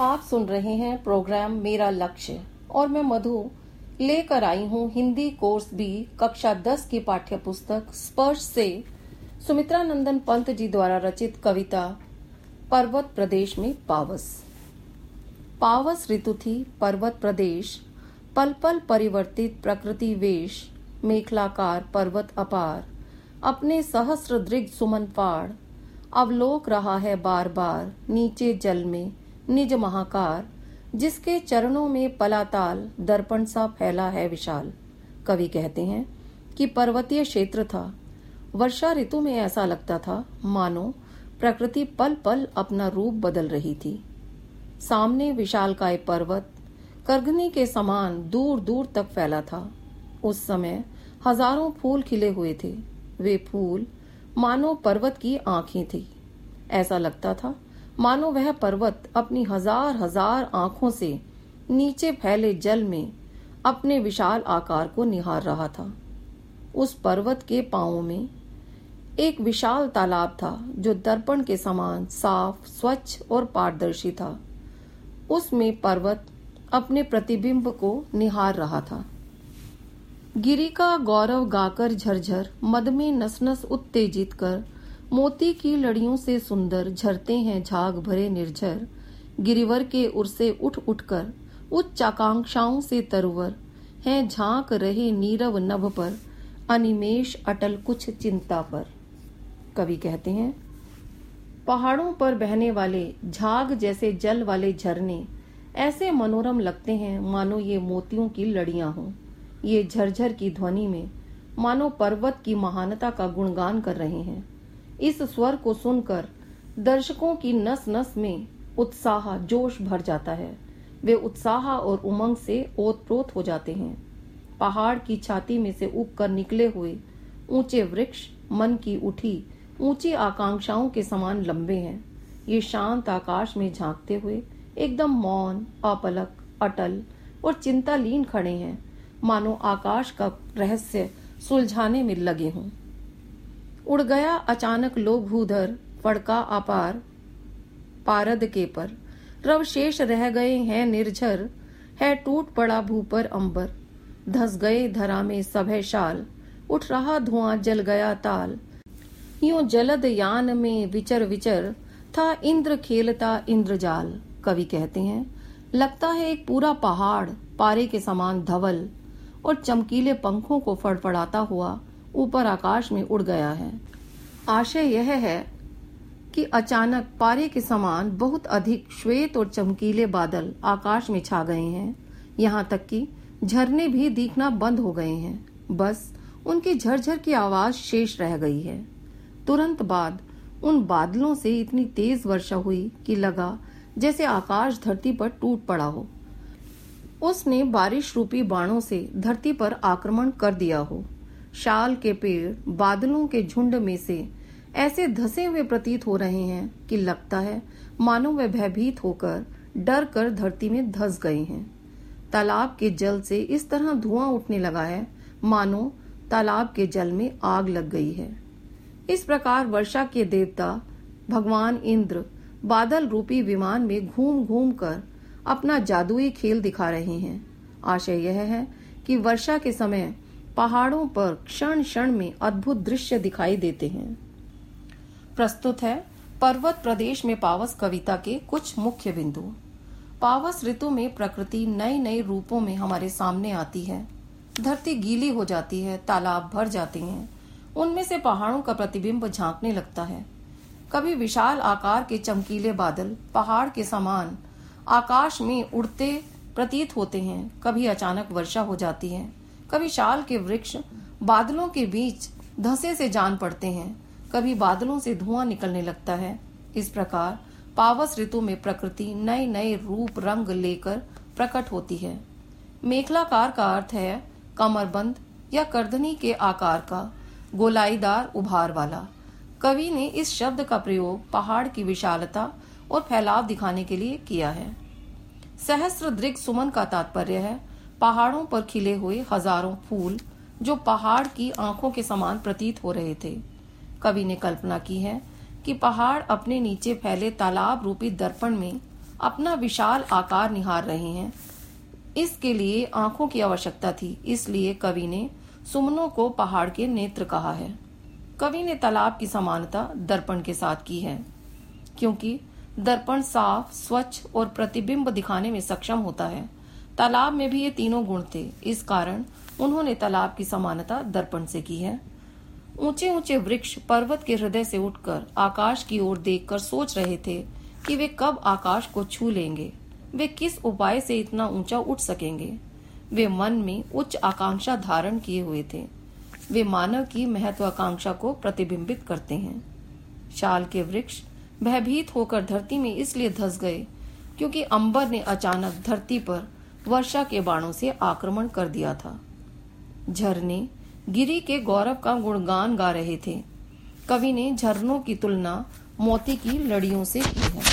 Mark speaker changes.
Speaker 1: आप सुन रहे हैं प्रोग्राम मेरा लक्ष्य और मैं मधु। लेकर आई हूँ हिंदी कोर्स बी कक्षा 10 की पाठ्य पुस्तक स्पर्श से। सुमित्रा नंदन पंत जी द्वारा रचित कविता, पर्वत प्रदेश में पावस। पावस ऋतु थी पर्वत प्रदेश पल पल परिवर्तित प्रकृति वेश, मेखलाकार पर्वत अपार, अपने सहस्र दृग सुमन फाड़ अवलोक रहा है बार बार नीचे जल में निज महाकार, जिसके चरणों में पलाताल दर्पण सा फैला है विशाल। कवि कहते हैं कि पर्वतीय क्षेत्र था। वर्षा ऋतु में ऐसा लगता था, मानो प्रकृति पल पल अपना रूप बदल रही थी। सामने विशाल काय पर्वत, करगनी के समान दूर दूर तक फैला था। उस समय हज़ारों फूल खिले हुए थे। वे फूल मानो पर्वत की आँखें थी। ऐसा लगता था मानो वह पर्वत अपनी हज़ार हज़ार आँखों से नीचे फैले जल में अपने विशाल आकार को निहार रहा था। उस पर्वत के पाओ में एक विशाल तालाब था जो दर्पण के समान साफ़, स्वच्छ और पारदर्शी था। उसमें पर्वत अपने प्रतिबिंब को निहार रहा था। गिरी का गौरव गाकर झरझर मद में नस नस उत्तेजित कर मोती की लड़ियों से सुंदर झरते हैं झाग भरे निर्झर। गिरिवर के उर से उठ उठकर, उच्च आकांक्षाओं से तरवर। हैं झाँक रहे नीरव नभ पर अनिमेश अटल कुछ चिंता पर। कवि कहते हैं, पहाड़ों पर बहने वाले झाग जैसे जल वाले झरने, ऐसे मनोरम लगते हैं मानो ये मोतियों की लड़ियाँ हों। ये झरझर की ध्वनि में मानो पर्वत की महानता का गुणगान कर रहे हैं। इस स्वर को सुनकर दर्शकों की नस नस में उत्साह, जोश भर जाता है। वे उत्साह और उमंग से ओतप्रोत हो जाते हैं। पहाड़ की छाती में से उग कर निकले हुए ऊँचे वृक्ष मन की उठी, ऊँची आकांक्षाओं के समान लंबे हैं। ये शांत आकाश में झांकते हुए एकदम मौन, अपलक, अटल और चिंतालीन खड़े हैं। मानो आकाश का रहस्य सुलझाने में लगे हों। उड़ गया अचानक लोग भूधर फड़का अपार, पारद के पर। रव शेष रह गए हैं निर्झर, है टूट पड़ा भू पर अंबर। धस गए धरा में सभे शाल, उठ रहा धुआँ जल गया ताल। यूँ जलद यान में विचर विचर, था इंद्र खेलता इंद्रजाल कवि कहते हैं, लगता है एक पूरा पहाड़, पारे के समान धवल, और चमकीले पंखों को फड़फड़ाता हुआ ऊपर आकाश में उड़ गया है। आशय यह है कि अचानक पारे के समान बहुत अधिक श्वेत और चमकीले बादल आकाश में छा गए हैं। यहाँ तक कि झरने भी दिखना बंद हो गए हैं। बस उनकी झरझर की आवाज़ शेष रह गई है। तुरंत बाद उन बादलों से इतनी तेज वर्षा हुई कि लगा जैसे आकाश धरती पर टूट पड़ा हो। उसने बारिश रूपी बाणों से धरती पर आक्रमण कर दिया हो। शाल के पेड़ बादलों के झुंड में से ऐसे धसे हुए प्रतीत हो रहे हैं कि लगता है मानो वे भयभीत होकर डर कर धरती में धस गए हैं। तालाब के जल से इस तरह धुआँ उठने लगा है, मानो तालाब के जल में आग लग गई है। इस प्रकार वर्षा के देवता भगवान इंद्र बादल रूपी विमान में घूम घूम कर अपना जादुई खेल दिखा रहे हैं। आशय यह है कि वर्षा के समय पहाड़ों पर क्षण क्षण में अद्भुत दृश्य दिखाई देते हैं। प्रस्तुत है पर्वत प्रदेश में पावस कविता के कुछ मुख्य बिंदु। पावस ऋतु में प्रकृति नए नए रूपों में हमारे सामने आती है। धरती गीली हो जाती है, तालाब भर जाते हैं। उनमें से पहाड़ों का प्रतिबिंब झांकने लगता है। कभी विशाल आकार के चमकीले बादल पहाड़ के समान आकाश में उड़ते प्रतीत होते हैं, कभी अचानक वर्षा हो जाती है। कभी शाल के वृक्ष बादलों के बीच धसे से जान पड़ते हैं, कभी बादलों से धुआँ निकलने लगता है। इस प्रकार पावस ऋतु में प्रकृति नए नए रूप, रंग लेकर प्रकट होती है। मेखलाकार का अर्थ है कमरबंद या करधनी के आकार का गोलाईदार उभार वाला। कवि ने इस शब्द का प्रयोग पहाड़ की विशालता और फैलाव दिखाने के लिए किया है। सहस्त्र दृग सुमन का तात्पर्य है पहाड़ों पर खिले हुए हज़ारों फूल जो पहाड़ की आँखों के समान प्रतीत हो रहे थे। कवि ने कल्पना की है कि पहाड़ अपने नीचे फैले तालाब रूपी दर्पण में अपना विशाल आकार निहार रहे हैं। इसके लिए आँखों की आवश्यकता थी, इसलिए कवि ने सुमनों को पहाड़ के नेत्र कहा है। कवि ने तालाब की समानता दर्पण के साथ की है, क्योंकि दर्पण साफ़, स्वच्छ और प्रतिबिंब दिखाने में सक्षम होता है। तालाब में भी ये तीनों गुण थे। इस कारण उन्होंने तालाब की समानता दर्पण से की है। ऊँचे ऊँचे वृक्ष पर्वत के हृदय से उठकर आकाश की ओर देखकर सोच रहे थे कि वे कब आकाश को छू लेंगे। वे किस उपाय से इतना ऊँचा उठ सकेंगे? वे मन में उच्च आकांक्षा धारण किए हुए थे। वे मानव की महत्वाकांक्षा को प्रतिबिंबित करते हैं। शाल के वृक्ष भयभीत होकर धरती में इसलिए धस गए क्योंकि अंबर ने अचानक धरती पर वर्षा के बाणों से आक्रमण कर दिया था। झरने गिरी के गौरव का गुणगान गा रहे थे। कवि ने झरनों की तुलना मोती की लड़ियों से की है।